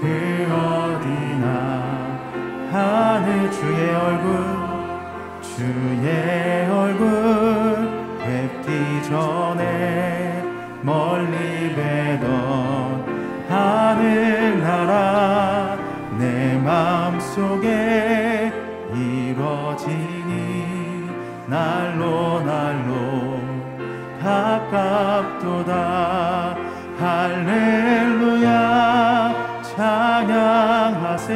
그 어디나 하늘 주의 얼굴 주의 얼굴 뵙기 전에 멀리 뵈던 하늘나라 내 맘속에 이뤄지니 날로 날로 가깝도다. 할렐루야 찬양하세.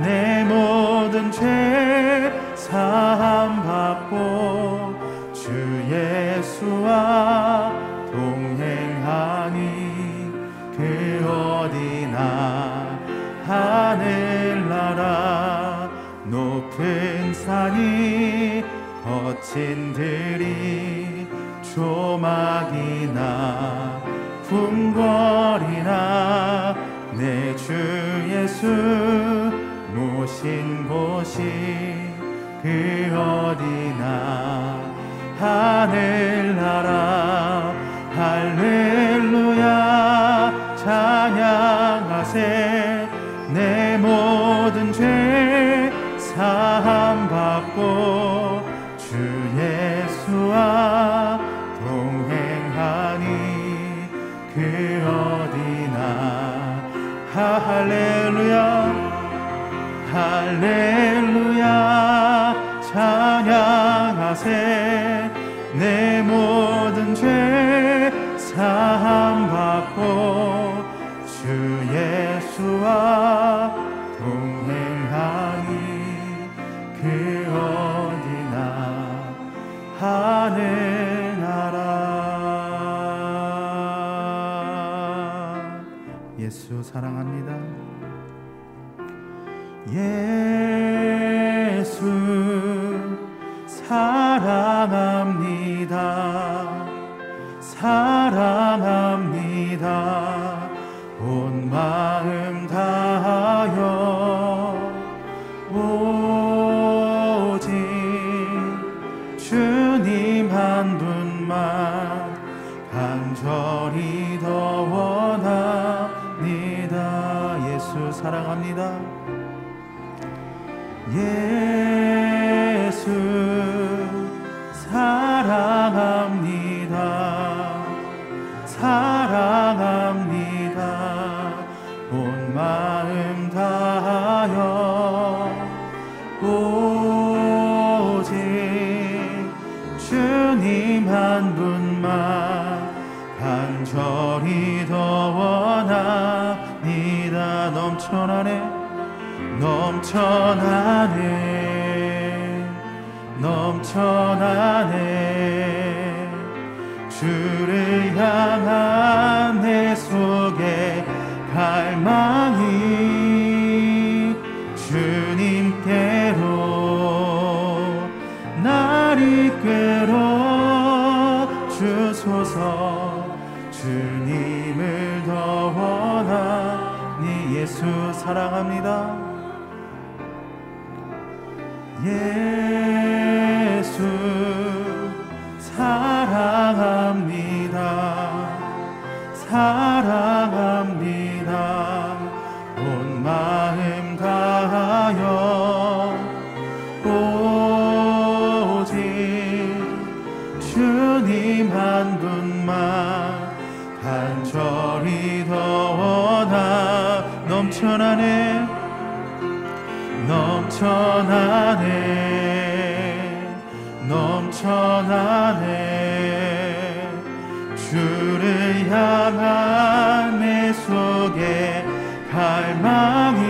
내 모든 죄 사함 받고 주 예수와 동행하니 그 어디나 하늘나라 높은 산이 거친 들이 조막이나 궁궐이나 내 주 예수 모신 곳이 그 어디나 하늘나라. 할렐루야 찬양하세. 내 모든 죄사 할렐루야 찬양하세. 내 모든 죄 사함 받고 주 예수와 동행하니 그 어디나 하늘 나라. 예수 사랑합니다. 예 사랑합니다. 사랑합니다. 온 마음 다하여 오직 주님 한 분만 간절히 더 원합니다. 예수 사랑합니다. 예 넘쳐나네. 넘쳐나네. 넘쳐나네. 주를 향한 사랑합니다 넘쳐나네. 넘쳐나네. 넘 넘쳐나네. 주를 향한 내 속에 갈망이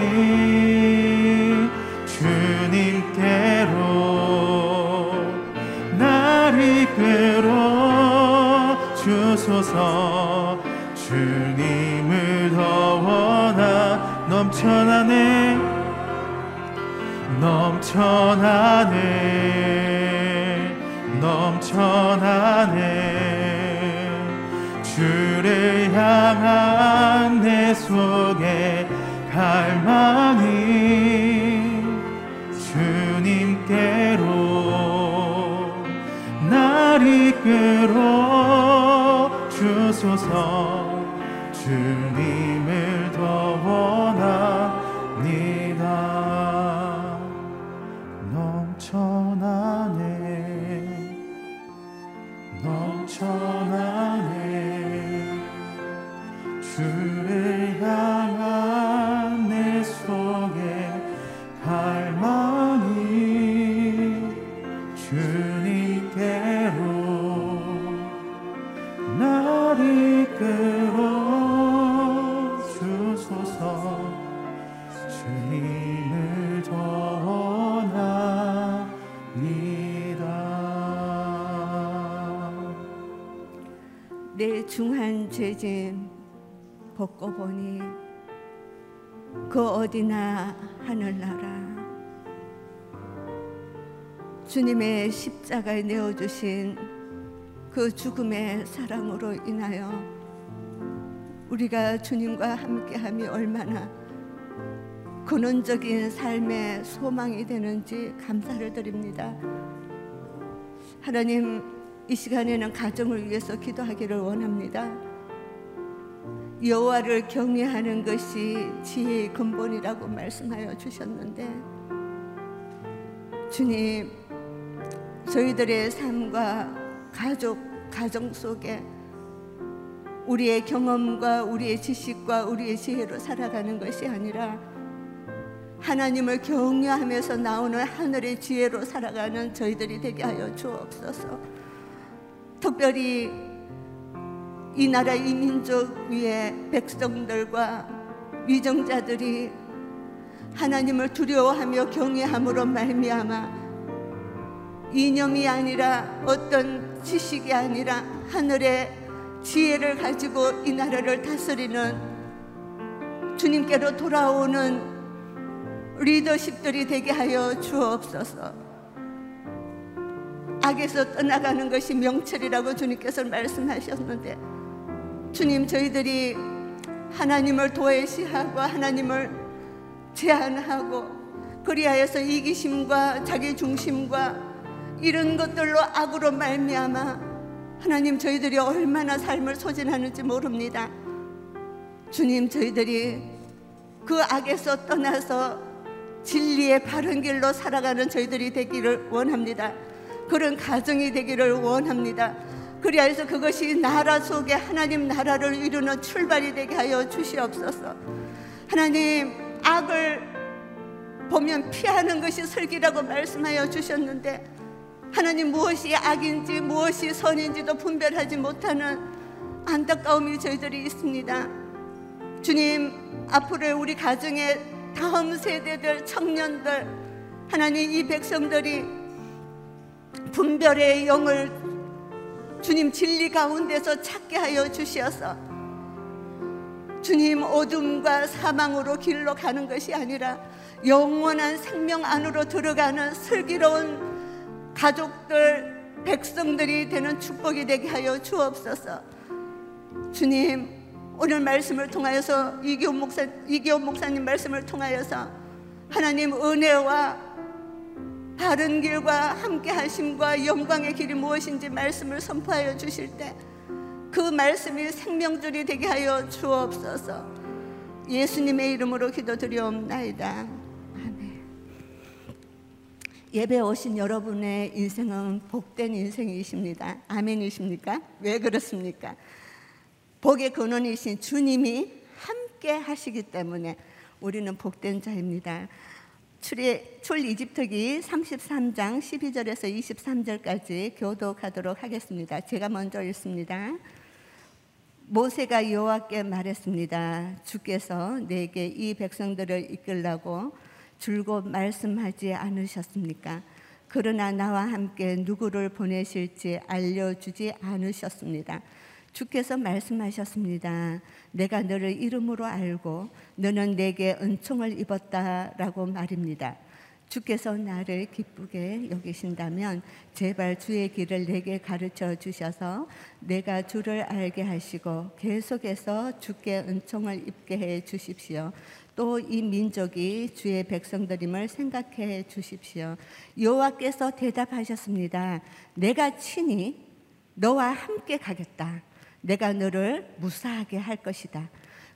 주님께로 날 이끌어 주소서 넘쳐나네. 넘쳐나네. 넘쳐나네. 주를 향한 내 속에 갈망이 주님께로 날 이끌어 주소서 넘 벗고 보니 그 어디나 하늘나라 주님의 십자가에 내어주신 그 죽음의 사랑으로 인하여 우리가 주님과 함께함이 얼마나 근원적인 삶의 소망이 되는지 감사를 드립니다. 하나님 이 시간에는 가정을 위해서 기도하기를 원합니다. 여호와를 경외하는 것이 지혜의 근본이라고 말씀하여 주셨는데 주님 저희들의 삶과 가족 가정 속에 우리의 경험과 우리의 지식과 우리의 지혜로 살아가는 것이 아니라 하나님을 경외하면서 나오는 하늘의 지혜로 살아가는 저희들이 되게 하여 주옵소서. 특별히 이 나라 이 민족 위에 백성들과 위정자들이 하나님을 두려워하며 경외함으로 말미암아 이념이 아니라 어떤 지식이 아니라 하늘의 지혜를 가지고 이 나라를 다스리는 주님께로 돌아오는 리더십들이 되게 하여 주옵소서. 악에서 떠나가는 것이 명철이라고 주님께서 말씀하셨는데 주님 저희들이 하나님을 도외시하고 하나님을 제한하고 그리하여서 이기심과 자기 중심과 이런 것들로 악으로 말미암아 하나님 저희들이 얼마나 삶을 소진하는지 모릅니다. 주님 저희들이 그 악에서 떠나서 진리의 바른 길로 살아가는 저희들이 되기를 원합니다. 그런 가정이 되기를 원합니다. 그리하여서 그것이 나라 속에 하나님 나라를 이루는 출발이 되게 하여 주시옵소서. 하나님 악을 보면 피하는 것이 슬기라고 말씀하여 주셨는데 하나님 무엇이 악인지 무엇이 선인지도 분별하지 못하는 안타까움이 저희들이 있습니다. 주님 앞으로 우리 가정의 다음 세대들 청년들 하나님 이 백성들이 분별의 영을 주님 진리 가운데서 찾게 하여 주시어서 주님 어둠과 사망으로 길로 가는 것이 아니라 영원한 생명 안으로 들어가는 슬기로운 가족들 백성들이 되는 축복이 되게 하여 주옵소서. 주님 오늘 말씀을 통하여서 이기호 목사 목사님 말씀을 통하여서 하나님 은혜와 바른 길과 함께 하심과 영광의 길이 무엇인지 말씀을 선포하여 주실 때 그 말씀이 생명줄이 되게 하여 주옵소서. 예수님의 이름으로 기도드리옵나이다. 예배 오신 여러분의 인생은 복된 인생이십니다. 아멘이십니까? 왜 그렇습니까? 복의 근원이신 주님이 함께 하시기 때문에 우리는 복된 자입니다. 출 이집트기 33장 12절에서 23절까지 교독하도록 하겠습니다. 제가 먼저 읽습니다. 모세가 여호와께 말했습니다. 주께서 내게 이 백성들을 이끌라고 줄곧 말씀하지 않으셨습니까? 그러나 나와 함께 누구를 보내실지 알려주지 않으셨습니다. 주께서 말씀하셨습니다. 내가 너를 이름으로 알고 너는 내게 은총을 입었다라고 말입니다. 주께서 나를 기쁘게 여기신다면 제발 주의 길을 내게 가르쳐 주셔서 내가 주를 알게 하시고 계속해서 주께 은총을 입게 해 주십시오. 또 이 민족이 주의 백성들임을 생각해 주십시오. 여호와께서 대답하셨습니다. 내가 친히 너와 함께 가겠다. 내가 너를 무사하게 할 것이다.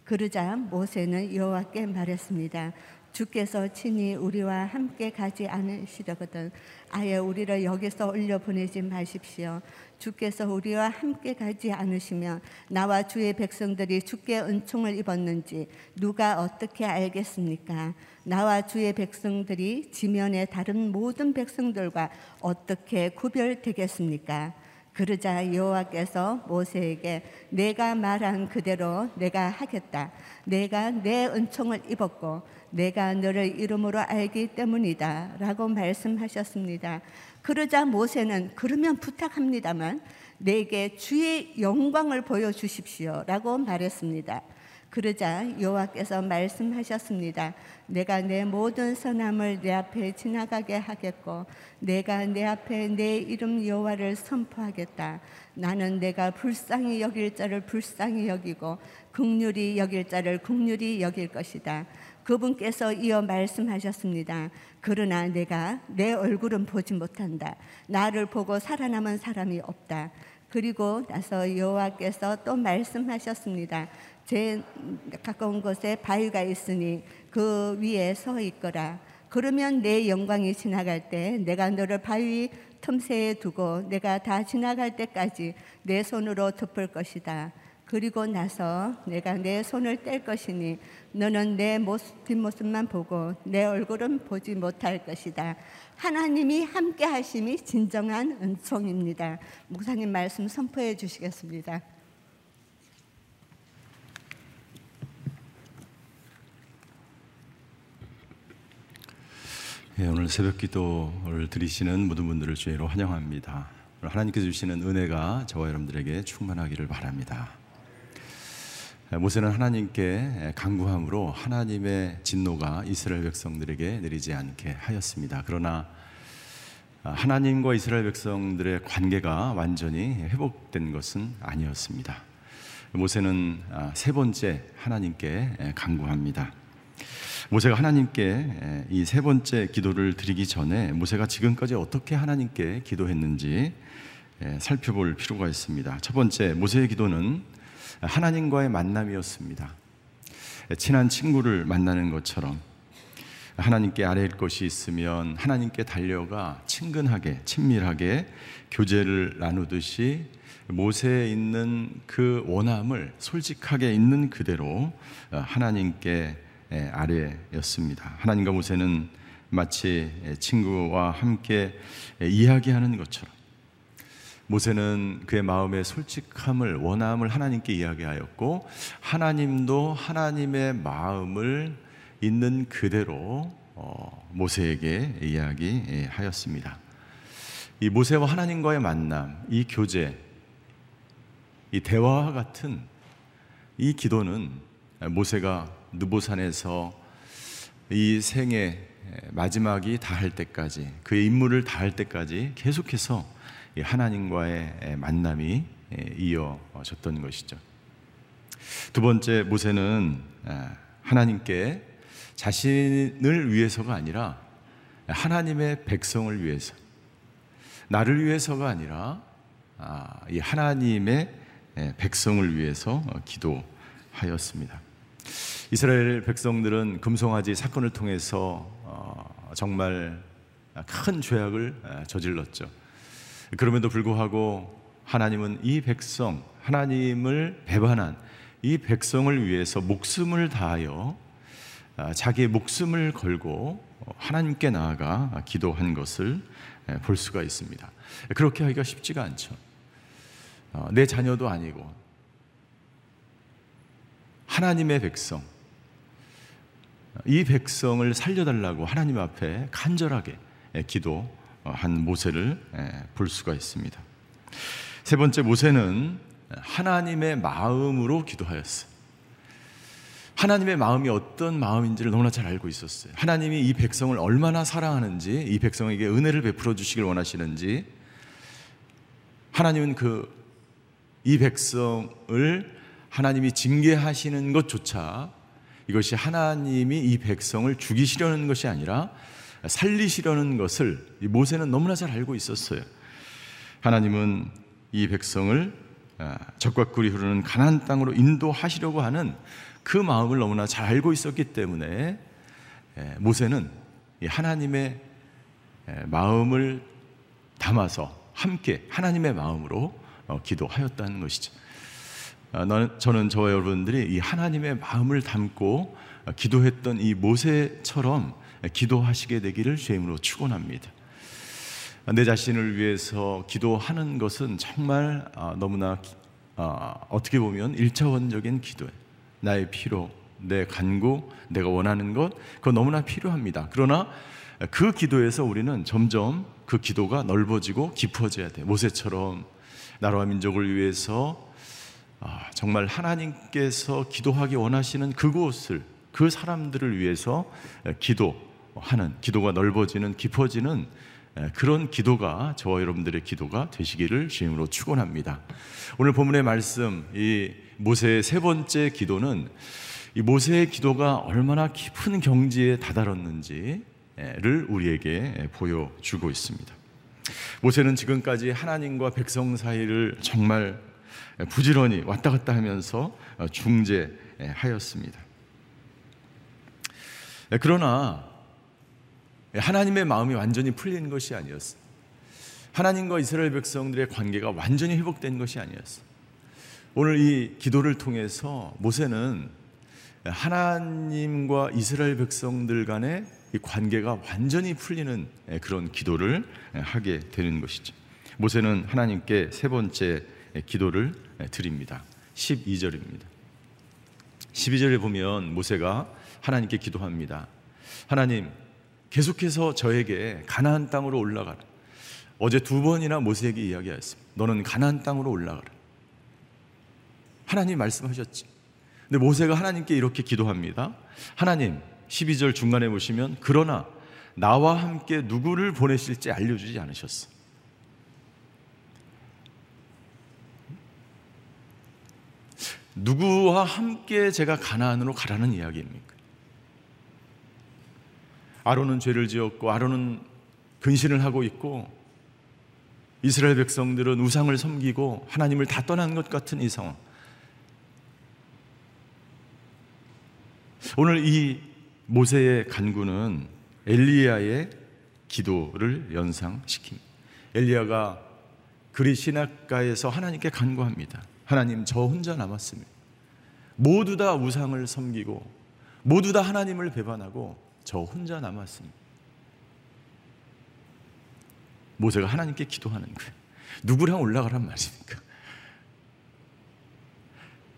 그러자 모세는 여호와께 말했습니다. 주께서 친히 우리와 함께 가지 않으시려거든 아예 우리를 여기서 올려 보내지 마십시오. 주께서 우리와 함께 가지 않으시면 나와 주의 백성들이 주께 은총을 입었는지 누가 어떻게 알겠습니까? 나와 주의 백성들이 지면의 다른 모든 백성들과 어떻게 구별되겠습니까? 그러자 여호와께서 모세에게 내가 말한 그대로 내가 하겠다. 내가 내 은총을 입었고 내가 너를 이름으로 알기 때문이다라고 말씀하셨습니다. 그러자 모세는 그러면 부탁합니다만 내게 주의 영광을 보여 주십시오라고 말했습니다. 그러자 여호와께서 말씀하셨습니다. 내가 내 모든 선함을 내 앞에 지나가게 하겠고 내가 내 앞에 내 이름 여호와를 선포하겠다. 나는 내가 불쌍히 여길 자를 불쌍히 여기고 극률이 여길 자를 극률이 여길 것이다. 그분께서 이어 말씀하셨습니다. 그러나 내가 내 얼굴은 보지 못한다. 나를 보고 살아남은 사람이 없다. 그리고 나서 여호와께서 또 말씀하셨습니다. 제 가까운 곳에 바위가 있으니 그 위에 서 있거라. 그러면 내 영광이 지나갈 때 내가 너를 바위 틈새에 두고 내가 다 지나갈 때까지 내 손으로 덮을 것이다. 그리고 나서 내가 내 손을 뗄 것이니 너는 내 모습, 뒷모습만 보고 내 얼굴은 보지 못할 것이다. 하나님이 함께 하심이 진정한 은총입니다. 목사님 말씀 선포해 주시겠습니다. 예, 오늘 새벽 기도를 드리시는 모든 분들을 주의로 환영합니다. 하나님께서 주시는 은혜가 저와 여러분들에게 충만하기를 바랍니다. 예, 모세는 하나님께 간구함으로 하나님의 진노가 이스라엘 백성들에게 내리지 않게 하였습니다. 그러나 하나님과 이스라엘 백성들의 관계가 완전히 회복된 것은 아니었습니다. 모세는 세 번째 하나님께 간구합니다. 모세가 하나님께 이 세 번째 기도를 드리기 전에 모세가 지금까지 어떻게 하나님께 기도했는지 살펴볼 필요가 있습니다. 첫 번째, 모세의 기도는 하나님과의 만남이었습니다. 친한 친구를 만나는 것처럼 하나님께 아뢰일 것이 있으면 하나님께 달려가 친근하게, 친밀하게 교제를 나누듯이 모세에 있는 그 원함을 솔직하게 있는 그대로 하나님께 아래였습니다. 하나님과 모세는 마치 친구와 함께 이야기하는 것처럼 모세는 그의 마음의 솔직함을 원함을 하나님께 이야기하였고 하나님도 하나님의 마음을 있는 그대로 어, 모세에게 이야기하였습니다. 이 모세와 하나님과의 만남, 이 교제, 이 대화와 같은 이 기도는 모세가 느보산에서 이 생의 마지막이 다할 때까지 그의 임무를 다할 때까지 계속해서 하나님과의 만남이 이어졌던 것이죠. 두 번째 모세는 하나님께 자신을 위해서가 아니라 하나님의 백성을 위해서 나를 위해서가 아니라 아, 이 하나님의 백성을 위해서 기도하였습니다. 이스라엘 백성들은 금송아지 사건을 통해서 어, 정말 큰 죄악을 저질렀죠. 그럼에도 불구하고 하나님은 이 백성, 하나님을 배반한 이 백성을 위해서 목숨을 다하여 자기의 목숨을 걸고 하나님께 나아가 기도한 것을 볼 수가 있습니다. 그렇게 하기가 쉽지가 않죠. 어, 내 자녀도 아니고 하나님의 백성, 이 백성을 살려달라고 하나님 앞에 간절하게 기도한 모세를 볼 수가 있습니다. 세 번째 모세는 하나님의 마음으로 기도하였어요. 하나님의 마음이 어떤 마음인지를 너무나 잘 알고 있었어요. 하나님이 이 백성을 얼마나 사랑하는지, 이 백성에게 은혜를 베풀어 주시길 원하시는지, 하나님은 그 이 백성을 하나님이 징계하시는 것조차 이것이 하나님이 이 백성을 죽이시려는 것이 아니라 살리시려는 것을 모세는 너무나 잘 알고 있었어요. 하나님은 이 백성을 아, 적과 꿀이 흐르는 가나안 땅으로 인도하시려고 하는 그 마음을 너무나 잘 알고 있었기 때문에 모세는 하나님의 마음을 담아서 함께 하나님의 마음으로 어, 기도하였다는 것이죠. 아, 저는 저와 여러분들이 이 하나님의 마음을 담고 어, 기도했던 이 모세처럼 기도하시게 되기를 주임으로 축원합니다. 아, 내 자신을 위해서 기도하는 것은 정말 아, 너무나 어떻게 보면 일차원적인 기도예요. 나의 필요, 내 간구, 내가 원하는 것, 그거 너무나 필요합니다. 그러나 그 기도에서 우리는 점점 그 기도가 넓어지고 깊어져야 돼. 모세처럼 나라와 민족을 위해서 아, 정말 하나님께서 기도하기 원하시는 그곳을 그 사람들을 위해서 기도하는 기도가 넓어지는 깊어지는 그런 기도가 저와 여러분들의 기도가 되시기를 주임으로 축원합니다. 오늘 본문의 말씀 이 모세의 세 번째 기도는 이 모세의 기도가 얼마나 깊은 경지에 다다랐는지를 우리에게 보여주고 있습니다. 모세는 지금까지 하나님과 백성 사이를 정말 부지런히 왔다 갔다 하면서 중재하였습니다. 그러나 하나님의 마음이 완전히 풀린 것이 아니었어. 하나님과 이스라엘 백성들의 관계가 완전히 회복된 것이 아니었어. 오늘 이 기도를 통해서 모세는 하나님과 이스라엘 백성들 간의 이 관계가 완전히 풀리는 그런 기도를 하게 되는 것이죠. 모세는 하나님께 세 번째 기도를 드립니다. 12절입니다. 12절에 보면 모세가 하나님께 기도합니다. 하나님, 계속해서 저에게 가나안 땅으로 올라가라. 어제 두 번이나 모세에게 이야기했습니다. 너는 가나안 땅으로 올라가라. 하나님 말씀하셨지. 근데 모세가 하나님께 이렇게 기도합니다. 하나님, 12절 중간에 보시면 그러나 나와 함께 누구를 보내실지 알려주지 않으셨어. 누구와 함께 제가 가나안으로 가라는 이야기입니까? 아론은 죄를 지었고 아론은 근신을 하고 있고 이스라엘 백성들은 우상을 섬기고 하나님을 다 떠난 것 같은 이 상황. 오늘 이 모세의 간구는 엘리야의 기도를 연상시킵니다. 엘리야가 그리 시냇가에서 하나님께 간구합니다. 하나님 저 혼자 남았습니다. 모두 다 우상을 섬기고 모두 다 하나님을 배반하고 저 혼자 남았습니다. 모세가 하나님께 기도하는 거예요. 누구랑 올라가란 말입니까?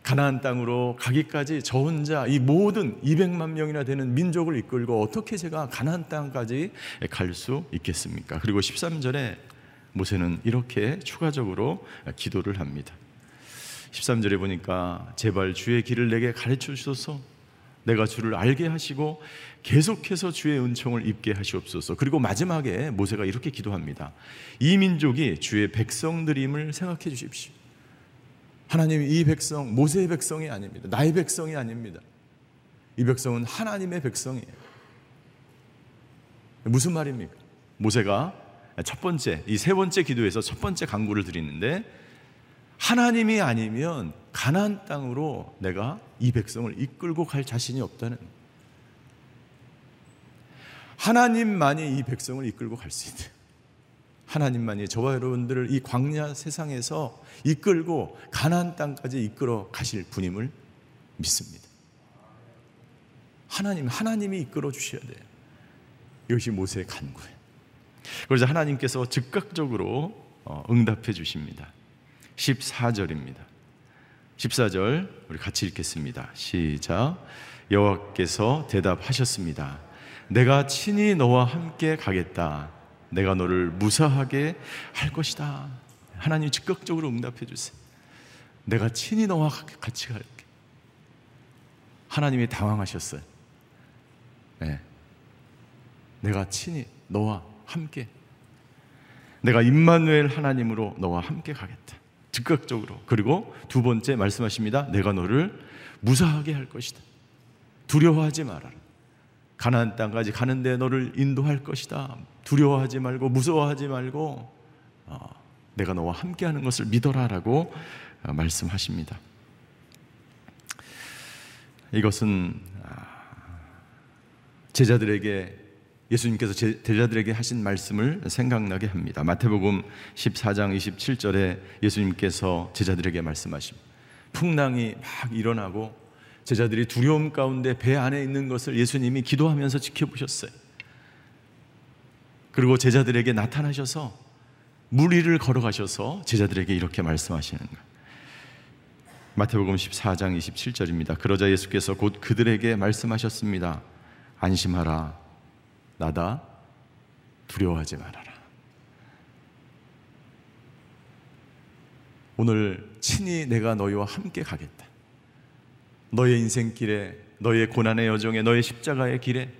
가나안 땅으로 가기까지 저 혼자 이 모든 200만 명이나 되는 민족을 이끌고 어떻게 제가 가나안 땅까지 갈 수 있겠습니까? 그리고 13절에 모세는 이렇게 추가적으로 기도를 합니다. 13절에 보니까 제발 주의 길을 내게 가르쳐 주소서 내가 주를 알게 하시고 계속해서 주의 은총을 입게 하시옵소서. 그리고 마지막에 모세가 이렇게 기도합니다. 이 민족이 주의 백성들임을 생각해 주십시오. 하나님 이 백성 모세의 백성이 아닙니다. 나의 백성이 아닙니다. 이 백성은 하나님의 백성이에요. 무슨 말입니까? 모세가 첫 번째 이 세 번째 기도에서 첫 번째 강구를 드리는데 하나님이 아니면 가나안 땅으로 내가 이 백성을 이끌고 갈 자신이 없다는 하나님만이 이 백성을 이끌고 갈 수 있다. 하나님만이 저와 여러분들을 이 광야 세상에서 이끌고 가나안 땅까지 이끌어 가실 분임을 믿습니다. 하나님 하나님이 이끌어 주셔야 돼요. 이것이 모세의 간구예요. 그래서 하나님께서 즉각적으로 어, 응답해 주십니다. 14절입니다. 14절 우리 같이 읽겠습니다. 시작. 여호와께서 대답하셨습니다. 내가 친히 너와 함께 가겠다. 내가 너를 무사하게 할 것이다. 하나님 즉각적으로 응답해 주세요. 내가 친히 너와 같이 갈게. 하나님이 당황하셨어요. 네. 내가 친히 너와 함께 내가 임마누엘 하나님으로 너와 함께 가겠다. 즉각적으로. 그리고 두 번째 말씀하십니다. 내가 너를 무사하게 할 것이다. 두려워하지 말아라. 가나안 땅까지 가는데 너를 인도할 것이다. 두려워하지 말고 무서워하지 말고 어, 내가 너와 함께하는 것을 믿어라라고 어, 말씀하십니다. 이것은 아, 제자들에게 예수님께서 제자들에게 하신 말씀을 생각나게 합니다. 마태복음 14장 27절에 예수님께서 제자들에게 말씀하십니다. 풍랑이 막 일어나고 제자들이 두려움 가운데 배 안에 있는 것을 예수님이 기도하면서 지켜보셨어요. 그리고 제자들에게 나타나셔서 물 위를 걸어가셔서 제자들에게 이렇게 말씀하시는 거예요. 마태복음 14장 27절입니다. 그러자 예수께서 곧 그들에게 말씀하셨습니다. 안심하라. 나다 두려워하지 말아라. 오늘 친히 내가 너희와 함께 가겠다. 너의 인생길에, 너의 고난의 여정에, 너의 십자가의 길에,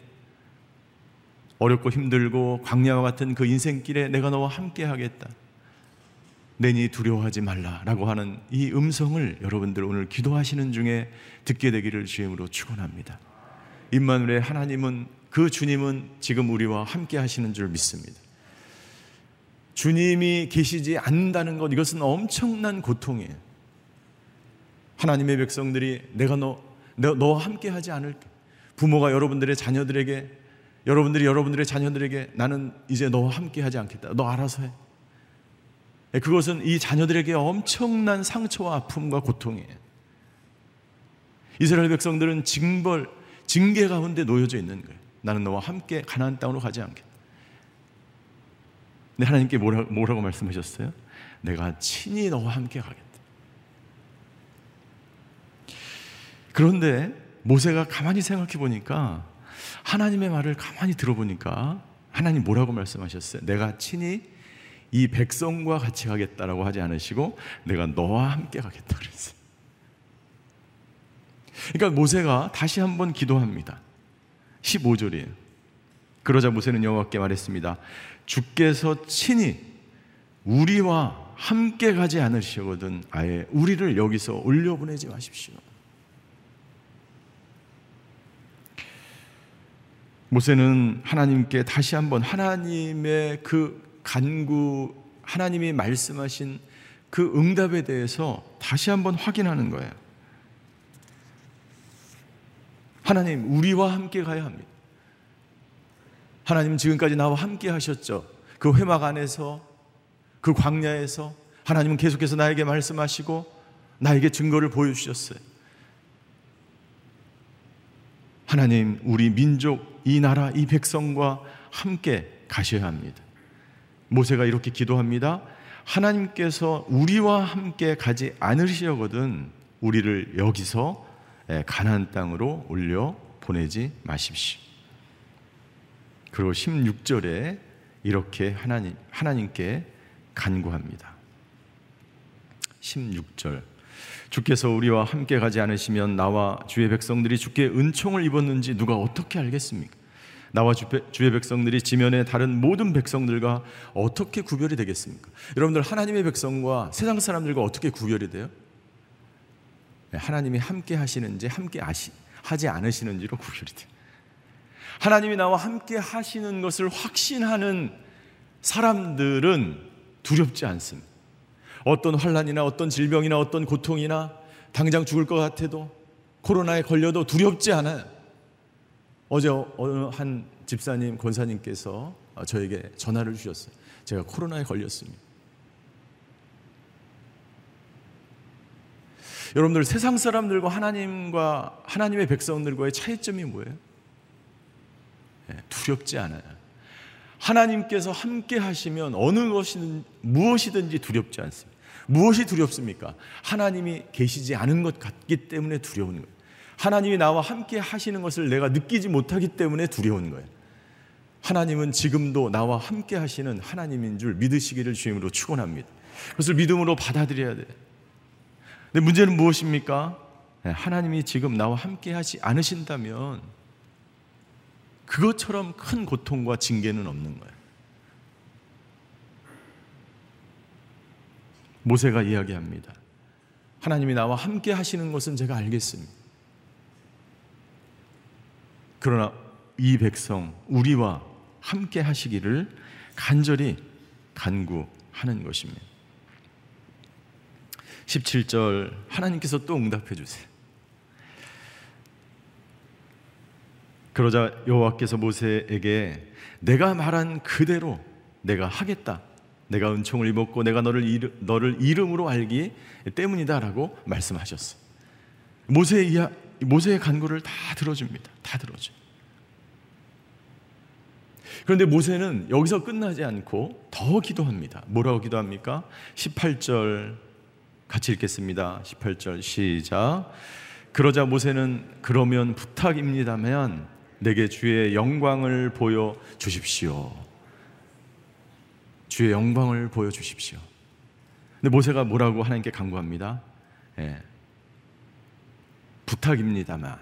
어렵고 힘들고 광야와 같은 그 인생길에 내가 너와 함께 하겠다. 내니 두려워하지 말라라고 하는 이 음성을 여러분들 오늘 기도하시는 중에 듣게 되기를 주임으로 축원합니다. 임마누엘의 하나님은 그 주님은 지금 우리와 함께 하시는 줄 믿습니다. 주님이 계시지 않는다는 것 이것은 엄청난 고통이에요. 하나님의 백성들이 내가 너, 너와 함께 하지 않을게. 부모가 여러분들의 자녀들에게 여러분들이 여러분들의 자녀들에게 나는 이제 너와 함께 하지 않겠다. 너 알아서 해. 예, 그것은 이 자녀들에게 엄청난 상처와 아픔과 고통이에요. 이스라엘 백성들은 징벌, 징계 가운데 놓여져 있는 거예요. 나는 너와 함께 가나안 땅으로 가지 않겠다. 근데 하나님께 뭐라, 뭐라고 말씀하셨어요? 내가 친히 너와 함께 가겠다. 그런데 모세가 가만히 생각해 보니까 하나님의 말을 가만히 들어보니까 하나님 뭐라고 말씀하셨어요? 내가 친히 이 백성과 같이 가겠다라고 하지 않으시고 내가 너와 함께 가겠다 그랬어요. 그러니까 모세가 다시 한번 기도합니다. 15절이에요. 그러자 모세는 여호와께 말했습니다. 주께서 친히 우리와 함께 가지 않으시거든 아예 우리를 여기서 올려보내지 마십시오. 모세는 하나님께 다시 한번 하나님의 그 간구, 하나님이 말씀하신 그 응답에 대해서 다시 한번 확인하는 거예요. 하나님, 우리와 함께 가야 합니다. 하나님 지금까지 나와 함께 하셨죠. 그 회막 안에서, 그 광야에서 하나님은 계속해서 나에게 말씀하시고 나에게 증거를 보여주셨어요. 하나님, 우리 민족, 이 나라, 이 백성과 함께 가셔야 합니다. 모세가 이렇게 기도합니다. 하나님께서 우리와 함께 가지 않으시려거든 우리를 여기서 예, 가나안 땅으로 올려 보내지 마십시오. 그리고 16절에 이렇게 하나님 하나님께 간구합니다. 16절 주께서 우리와 함께 가지 않으시면 나와 주의 백성들이 주께 은총을 입었는지 누가 어떻게 알겠습니까? 나와 주의 백성들이 지면의 다른 모든 백성들과 어떻게 구별이 되겠습니까? 여러분들 하나님의 백성과 세상 사람들과 어떻게 구별이 돼요? 네, 하나님이 함께 하시는지 함께 하시, 하지 않으시는지로 구별이 돼요. 하나님이 나와 함께 하시는 것을 확신하는 사람들은 두렵지 않습니다. 어떤 환란이나 어떤 질병이나 어떤 고통이나 당장 죽을 것 같아도 코로나에 걸려도 두렵지 않아요. 어제 어느 한 집사님, 권사님께서 저에게 전화를 주셨어요. 제가 코로나에 걸렸습니다. 여러분들 세상 사람들과 하나님과 하나님의 백성들과의 차이점이 뭐예요? 네, 두렵지 않아요. 하나님께서 함께 하시면 어느 것이든 무엇이든지 두렵지 않습니다. 무엇이 두렵습니까? 하나님이 계시지 않은 것 같기 때문에 두려운 거예요. 하나님이 나와 함께 하시는 것을 내가 느끼지 못하기 때문에 두려운 거예요. 하나님은 지금도 나와 함께 하시는 하나님인 줄 믿으시기를 주임으로 축원합니다. 그것을 믿음으로 받아들여야 돼. 근데 문제는 무엇입니까? 네, 하나님이 지금 나와 함께 하지 않으신다면 그것처럼 큰 고통과 징계는 없는 거예요. 모세가 이야기합니다. 하나님이 나와 함께 하시는 것은 제가 알겠습니다. 그러나 이 백성, 우리와 함께 하시기를 간절히 간구하는 것입니다. 17절 하나님께서 또 응답해 주세요. 그러자 여호와께서 모세에게 내가 말한 그대로 내가 하겠다. 내가 은총을 입었고 내가 너를 이르, 너를 이름으로 알기 때문이다라고 말씀하셨어. 모세의 이야, 모세의 간구를 다 들어줍니다. 다 들어줘. 그런데 모세는 여기서 끝나지 않고 더 기도합니다. 뭐라고 기도합니까? 18절 같이 읽겠습니다. 18절 시작. 그러자 모세는 그러면 부탁입니다면 내게 주의 영광을 보여 주십시오. 주의 영광을 보여 주십시오. 근데 모세가 뭐라고 하나님께 간구합니다. 예. 부탁입니다만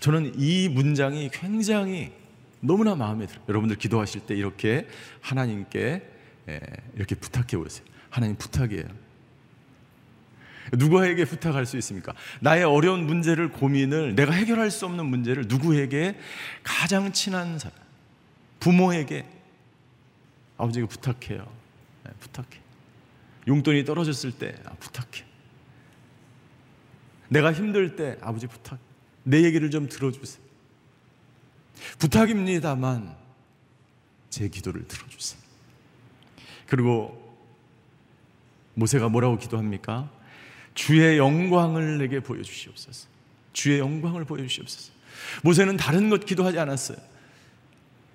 저는 이 문장이 굉장히 너무나 마음에 들어요. 여러분들 기도하실 때 이렇게 하나님께 예, 이렇게 부탁해 보세요. 하나님 부탁이에요. 누구에게 부탁할 수 있습니까? 나의 어려운 문제를 고민을 내가 해결할 수 없는 문제를 누구에게 가장 친한 사람 부모에게 아버지가 부탁해요. 네, 부탁해. 용돈이 떨어졌을 때 아, 부탁해. 내가 힘들 때 아버지 부탁. 내 얘기를 좀 들어주세요. 부탁입니다만 제 기도를 들어주세요. 그리고 모세가 뭐라고 기도합니까? 주의 영광을 내게 보여주시옵소서. 주의 영광을 보여주시옵소서. 모세는 다른 것 기도하지 않았어요.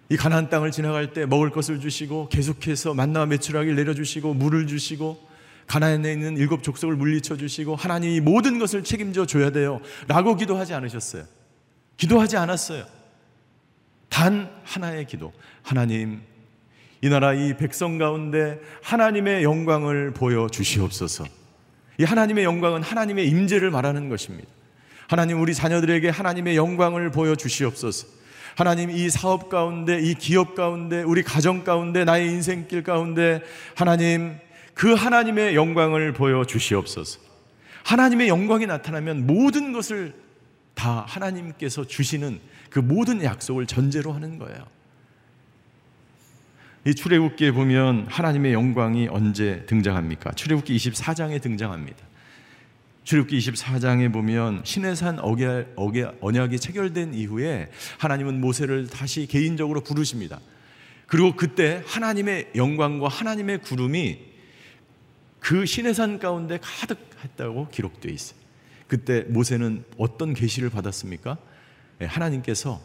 이 가나안 땅을 지나갈 때 먹을 것을 주시고 계속해서 만나와 메추라기를 내려주시고 물을 주시고 가나안에 있는 일곱 족속을 물리쳐 주시고 하나님이 모든 것을 책임져 줘야 돼요. 라고 기도하지 않으셨어요. 기도하지 않았어요. 단 하나의 기도. 하나님, 이 나라 이 백성 가운데 하나님의 영광을 보여 주시옵소서. 이 하나님의 영광은 하나님의 임재를 말하는 것입니다. 하나님 우리 자녀들에게 하나님의 영광을 보여 주시옵소서. 하나님 이 사업 가운데 이 기업 가운데 우리 가정 가운데 나의 인생길 가운데 하나님 그 하나님의 영광을 보여 주시옵소서. 하나님의 영광이 나타나면 모든 것을 다 하나님께서 주시는 그 모든 약속을 전제로 하는 거예요. 이 출애굽기에 보면 하나님의 영광이 언제 등장합니까? 출애굽기 24장에 등장합니다. 출애굽기 24장에 보면 시내산 언약이 체결된 이후에 하나님은 모세를 다시 개인적으로 부르십니다. 그리고 그때 하나님의 영광과 하나님의 구름이 그 시내산 가운데 가득했다고 기록되어 있어요. 그때 모세는 어떤 계시를 받았습니까? 예, 하나님께서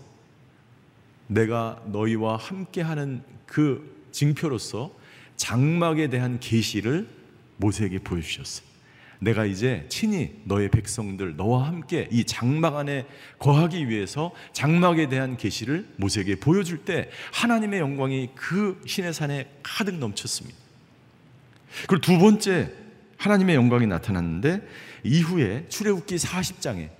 내가 너희와 함께하는 그 징표로서 장막에 대한 계시를 모세에게 보여주셨어요. 내가 이제 친히 너의 백성들 너와 함께 이 장막 안에 거하기 위해서 장막에 대한 계시를 모세에게 보여줄 때 하나님의 영광이 그 신의 산에 가득 넘쳤습니다. 그리고 두 번째 하나님의 영광이 나타났는데 이후에 출애굽기 40장에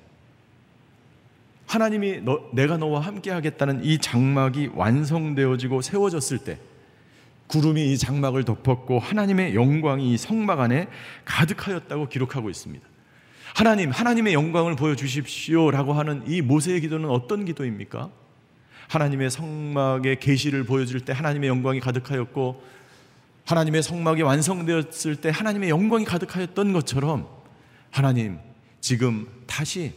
하나님이 너, 내가 너와 함께 하겠다는 이 장막이 완성되어지고 세워졌을 때 구름이 이 장막을 덮었고 하나님의 영광이 이 성막 안에 가득하였다고 기록하고 있습니다. 하나님, 하나님의 영광을 보여주십시오라고 하는 이 모세의 기도는 어떤 기도입니까? 하나님의 성막의 계시를 보여줄 때 하나님의 영광이 가득하였고 하나님의 성막이 완성되었을 때 하나님의 영광이 가득하였던 것처럼 하나님 지금 다시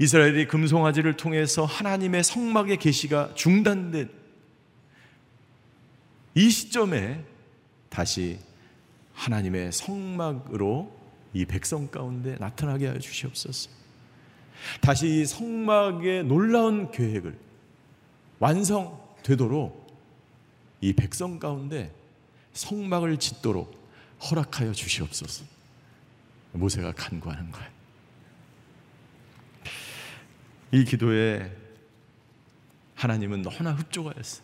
이스라엘이 금송아지를 통해서 하나님의 성막의 계시가 중단된 이 시점에 다시 하나님의 성막으로 이 백성 가운데 나타나게 하여 주시옵소서. 다시 이 성막의 놀라운 계획을 완성되도록 이 백성 가운데 성막을 짓도록 허락하여 주시옵소서. 모세가 간구하는 거예요. 이 기도에 하나님은 너무나 흡족하였어.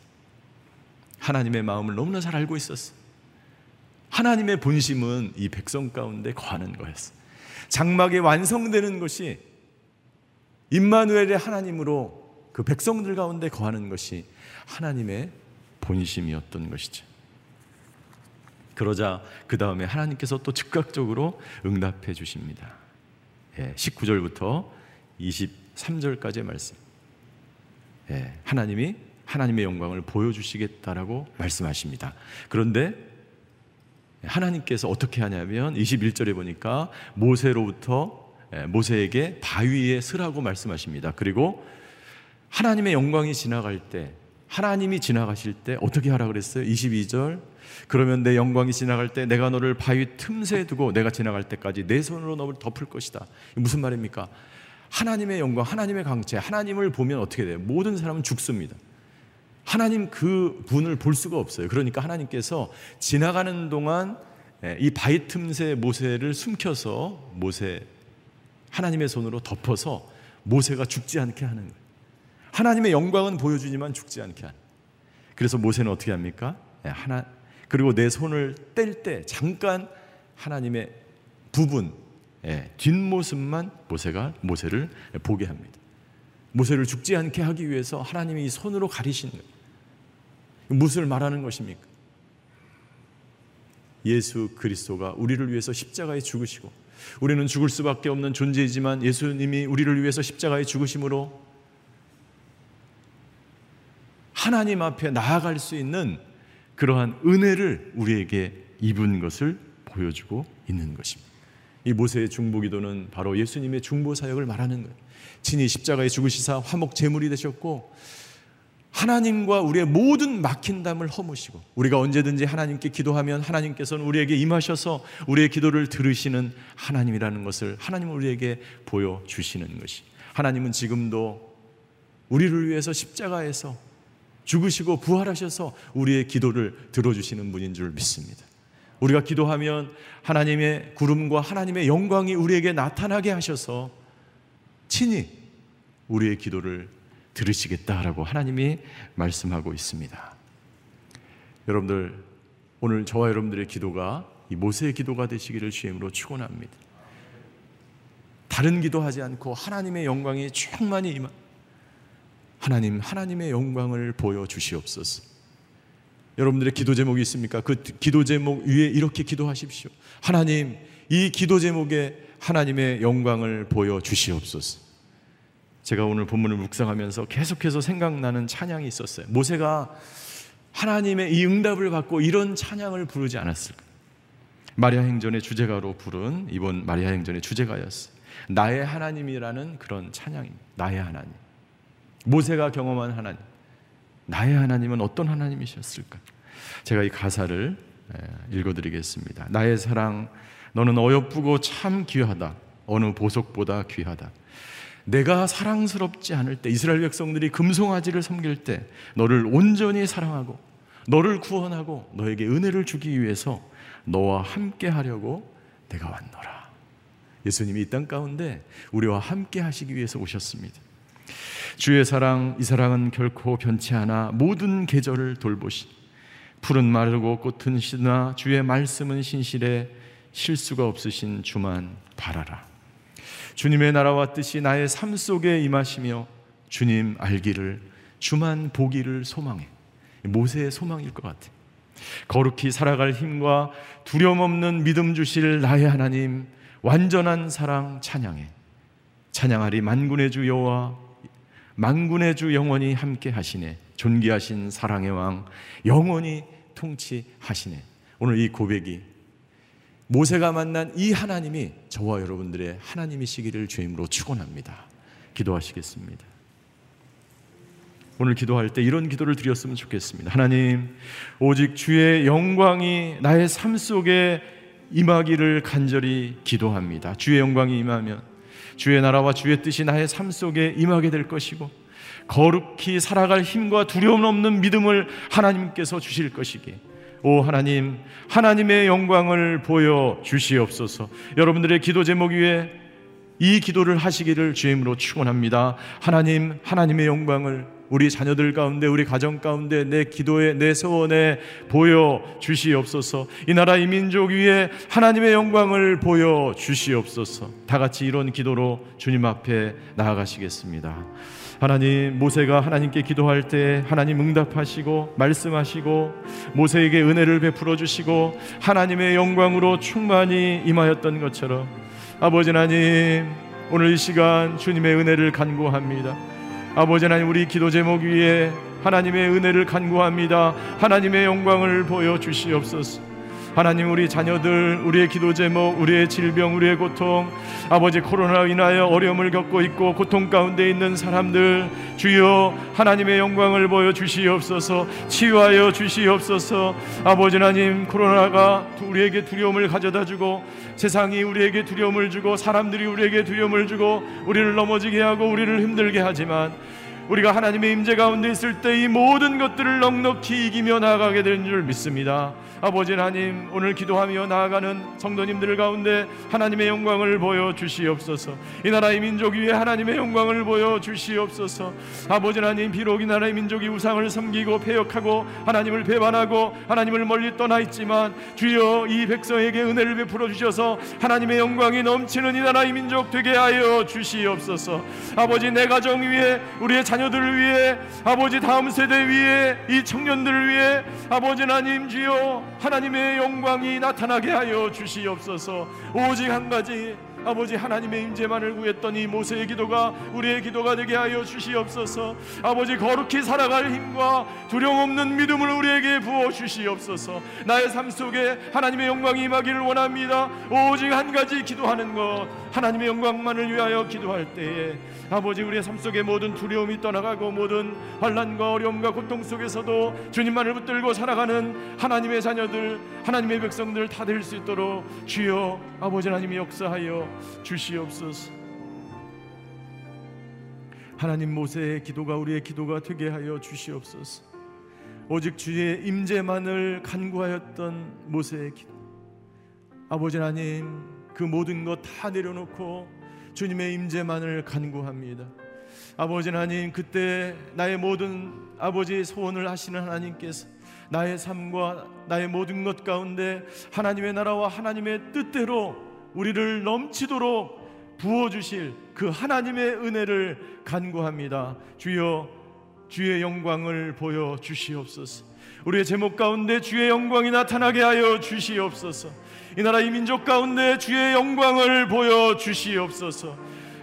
하나님의 마음을 너무나 잘 알고 있었어. 하나님의 본심은 이 백성 가운데 거하는 거였어. 장막이 완성되는 것이 임마누엘의 하나님으로 그 백성들 가운데 거하는 것이 하나님의 본심이었던 것이죠. 그러자 그 다음에 하나님께서 또 즉각적으로 응답해 주십니다. 예, 19절부터 23절까지의 말씀. 예, 하나님이 하나님의 영광을 보여주시겠다라고 말씀하십니다. 그런데 하나님께서 어떻게 하냐면 21절에 보니까 모세로부터 예, 모세에게 바위에 서라고 말씀하십니다. 그리고 하나님의 영광이 지나갈 때 하나님이 지나가실 때 어떻게 하라 그랬어요? 22절 그러면 내 영광이 지나갈 때 내가 너를 바위 틈새에 두고 내가 지나갈 때까지 내 손으로 너를 덮을 것이다. 무슨 말입니까? 하나님의 영광, 하나님의 강체, 하나님을 보면 어떻게 돼요? 모든 사람은 죽습니다. 하나님 그 분을 볼 수가 없어요. 그러니까 하나님께서 지나가는 동안 예, 이 바위 틈새 모세를 숨겨서 모세 하나님의 손으로 덮어서 모세가 죽지 않게 하는 거예요. 하나님의 영광은 보여주지만 죽지 않게 하는. 그래서 모세는 어떻게 합니까? 예, 하나 그리고 내 손을 뗄 때 잠깐 하나님의 부분 예, 뒷모습만 모세가 모세를 보게 합니다. 모세를 죽지 않게 하기 위해서 하나님이 이 손으로 거예요. 무엇을 말하는 것입니까? 예수 그리스도가 우리를 위해서 십자가에 죽으시고 우리는 죽을 수밖에 없는 존재이지만 예수님이 우리를 위해서 십자가에 죽으심으로 하나님 앞에 나아갈 수 있는 그러한 은혜를 우리에게 입은 것을 보여주고 있는 것입니다. 이 모세의 중보기도는 바로 예수님의 중보 사역을 말하는 거예요. 친히 십자가에 죽으시사 화목 제물이 되셨고 하나님과 우리의 모든 막힌 담을 허무시고 우리가 언제든지 하나님께 기도하면 하나님께서는 우리에게 임하셔서 우리의 기도를 들으시는 하나님이라는 것을 하나님은 우리에게 보여 주시는 것이 하나님은 지금도 우리를 위해서 십자가에서 죽으시고 부활하셔서 우리의 기도를 들어주시는 분인 줄 믿습니다. 우리가 기도하면 하나님의 구름과 하나님의 영광이 우리에게 나타나게 하셔서 친히 우리의 기도를 들으시겠다라고 하나님이 말씀하고 있습니다. 여러분들 오늘 저와 여러분들의 기도가 이 모세의 기도가 되시기를 주임으로 축원합니다. 다른 기도하지 않고 하나님의 영광이 충만히 임하 하나님 하나님의 영광을 보여 주시옵소서. 여러분들의 기도 제목이 있습니까? 그 기도 제목 위에 이렇게 기도하십시오. 하나님, 이 기도 제목에 하나님의 영광을 보여 주시옵소서. 제가 오늘 본문을 묵상하면서 계속해서 생각나는 찬양이 있었어요. 모세가 하나님의 이 응답을 받고 이런 찬양을 부르지 않았을까? 마리아 행전의 주제가로 부른 이번 마리아 행전의 주제가였어요. 나의 하나님이라는 그런 찬양입니다. 나의 하나님. 모세가 경험한 하나님. 나의 하나님은 어떤 하나님이셨을까? 제가 이 가사를 읽어드리겠습니다. 나의 사랑, 너는 어여쁘고 참 귀하다. 어느 보석보다 귀하다. 내가 사랑스럽지 않을 때 이스라엘 백성들이 금송아지를 섬길 때 너를 온전히 사랑하고 너를 구원하고 너에게 은혜를 주기 위해서 너와 함께 하려고 내가 왔노라. 예수님이 이 땅 가운데 우리와 함께 하시기 위해서 오셨습니다. 주의 사랑 이 사랑은 결코 변치 않아 모든 계절을 돌보시 푸른 마르고 꽃은 시나 주의 말씀은 신실해 실수가 없으신 주만 바라라. 주님의 나라와 뜻이 나의 삶 속에 임하시며 주님 알기를 주만 보기를 소망해. 모세의 소망일 것 같아. 거룩히 살아갈 힘과 두려움 없는 믿음 주실 나의 하나님 완전한 사랑 찬양해. 찬양하리 만군의 주 여호와 만군의 주 영원히 함께 하시네. 존귀하신 사랑의 왕 영원히 통치하시네. 오늘 이 고백이 모세가 만난 이 하나님이 저와 여러분들의 하나님이시기를 주임으로 축원합니다. 기도하시겠습니다. 오늘 기도할 때 이런 기도를 드렸으면 좋겠습니다. 하나님, 오직 주의 영광이 나의 삶 속에 임하기를 간절히 기도합니다. 주의 영광이 임하면 주의 나라와 주의 뜻이 나의 삶 속에 임하게 될 것이고 거룩히 살아갈 힘과 두려움 없는 믿음을 하나님께서 주실 것이기. 오 하나님 하나님의 영광을 보여 주시옵소서. 여러분들의 기도 제목 위에 이 기도를 하시기를 주임으로 축원합니다. 하나님 하나님의 영광을 우리 자녀들 가운데 우리 가정 가운데 내 기도에 내 소원에 보여 주시옵소서. 이 나라 이 민족 위에 하나님의 영광을 보여 주시옵소서. 다 같이 이런 기도로 주님 앞에 나아가시겠습니다. 하나님 모세가 하나님께 기도할 때 하나님 응답하시고 말씀하시고 모세에게 은혜를 베풀어 주시고 하나님의 영광으로 충만히 임하였던 것처럼 아버지 하나님 오늘 이 시간 주님의 은혜를 간구합니다. 아버지 하나님 우리 기도 제목 위에 하나님의 은혜를 간구합니다. 하나님의 영광을 보여 주시옵소서. 하나님 우리 자녀들 우리의 기도 제목 우리의 질병 우리의 고통 아버지 코로나로 인하여 어려움을 겪고 있고 고통 가운데 있는 사람들 주여 하나님의 영광을 보여 주시옵소서 치유하여 주시옵소서 아버지 하나님 코로나가 우리에게 두려움을 가져다 주고 세상이 우리에게 두려움을 주고 사람들이 우리에게 두려움을 주고 우리를 넘어지게 하고 우리를 힘들게 하지만 우리가 하나님의 임재 가운데 있을 때 이 모든 것들을 넉넉히 이기며 나아가게 되는 줄 믿습니다. 아버지 하나님 오늘 기도하며 나아가는 성도님들 가운데 하나님의 영광을 보여 주시옵소서. 이 나라의 민족 위에 하나님의 영광을 보여 주시옵소서. 아버지 하나님 비록 이 나라의 민족이 우상을 섬기고 폐역하고 하나님을 배반하고 하나님을 멀리 떠나 있지만 주여 이 백성에게 은혜를 베풀어 주셔서 하나님의 영광이 넘치는 이 나라의 민족 되게 하여 주시옵소서. 아버지 내 가정 위에 우리의 자녀들을 위해 아버지 다음 세대 위에 이 청년들을 위해 아버지 하나님 주여 하나님의 영광이 나타나게 하여 주시옵소서. 오직 한 가지 아버지 하나님의 임재만을 구했던 이 모세의 기도가 우리의 기도가 되게 하여 주시옵소서. 아버지 거룩히 살아갈 힘과 두려움 없는 믿음을 우리에게 부어 주시옵소서. 나의 삶 속에 하나님의 영광이 임하기를 원합니다. 오직 한 가지 기도하는 것 하나님의 영광만을 위하여 기도할 때에 아버지 우리의 삶 속에 모든 두려움이 떠나가고 모든 환란과 어려움과 고통 속에서도 주님만을 붙들고 살아가는 하나님의 자녀들 하나님의 백성들 다 될 수 있도록 주여 아버지 하나님이 역사하여 주시옵소서. 하나님 모세의 기도가 우리의 기도가 되게 하여 주시옵소서. 오직 주의 임재만을 간구하였던 모세의 기도. 아버지 하나님 그 모든 것 다 내려놓고 주님의 임재만을 간구합니다. 아버지 하나님 그때 나의 모든 아버지 소원을 하시는 하나님께서 나의 삶과 나의 모든 것 가운데 하나님의 나라와 하나님의 뜻대로 우리를 넘치도록 부어주실 그 하나님의 은혜를 간구합니다. 주여, 주의 영광을 보여 주시옵소서. 우리의 제목 가운데 주의 영광이 나타나게 하여 주시옵소서. 이 나라 이 민족 가운데 주의 영광을 보여 주시옵소서.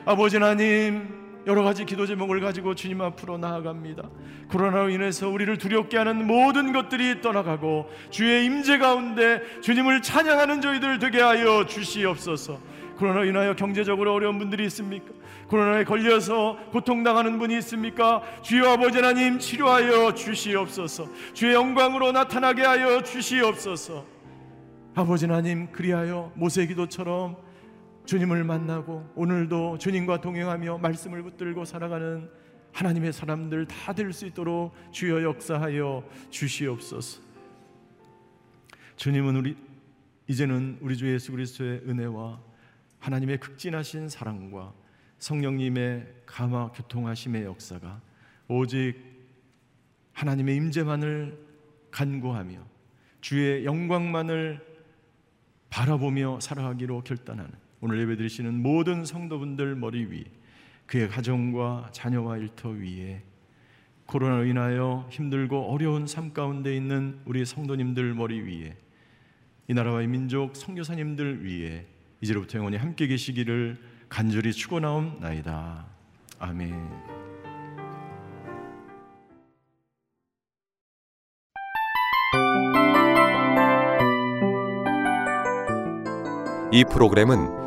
아버지 하나님, 여러 가지 기도 제목을 가지고 주님 앞으로 나아갑니다. 코로나로 인해서 우리를 두렵게 하는 모든 것들이 떠나가고 주의 임재 가운데 주님을 찬양하는 저희들 되게 하여 주시옵소서. 코로나로 인하여 경제적으로 어려운 분들이 있습니까? 코로나에 걸려서 고통당하는 분이 있습니까? 주여 아버지 하나님 치료하여 주시옵소서. 주의 영광으로 나타나게 하여 주시옵소서. 아버지 하나님 그리하여 모세 기도처럼 주님을 만나고 오늘도 주님과 동행하며 말씀을 붙들고 살아가는 하나님의 사람들 다 될 수 있도록 주여 역사하여 주시옵소서. 주님은 우리 이제는 우리 주 예수 그리스도의 은혜와 하나님의 극진하신 사랑과 성령님의 감화 교통하심의 역사가 오직 하나님의 임재만을 간구하며 주의 영광만을 바라보며 살아가기로 결단하는 오늘 예배 드리시는 모든 성도분들 머리 위 그의 가정과 자녀와 일터 위에 코로나로 인하여 힘들고 어려운 삶 가운데 있는 우리 성도님들 머리 위에 이 나라와 이 민족 성교사님들 위에 이제로부터 영원히 함께 계시기를 간절히 축원하옵나이다. 아멘. 이 프로그램은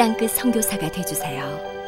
땅끝 선교사가 되주세요.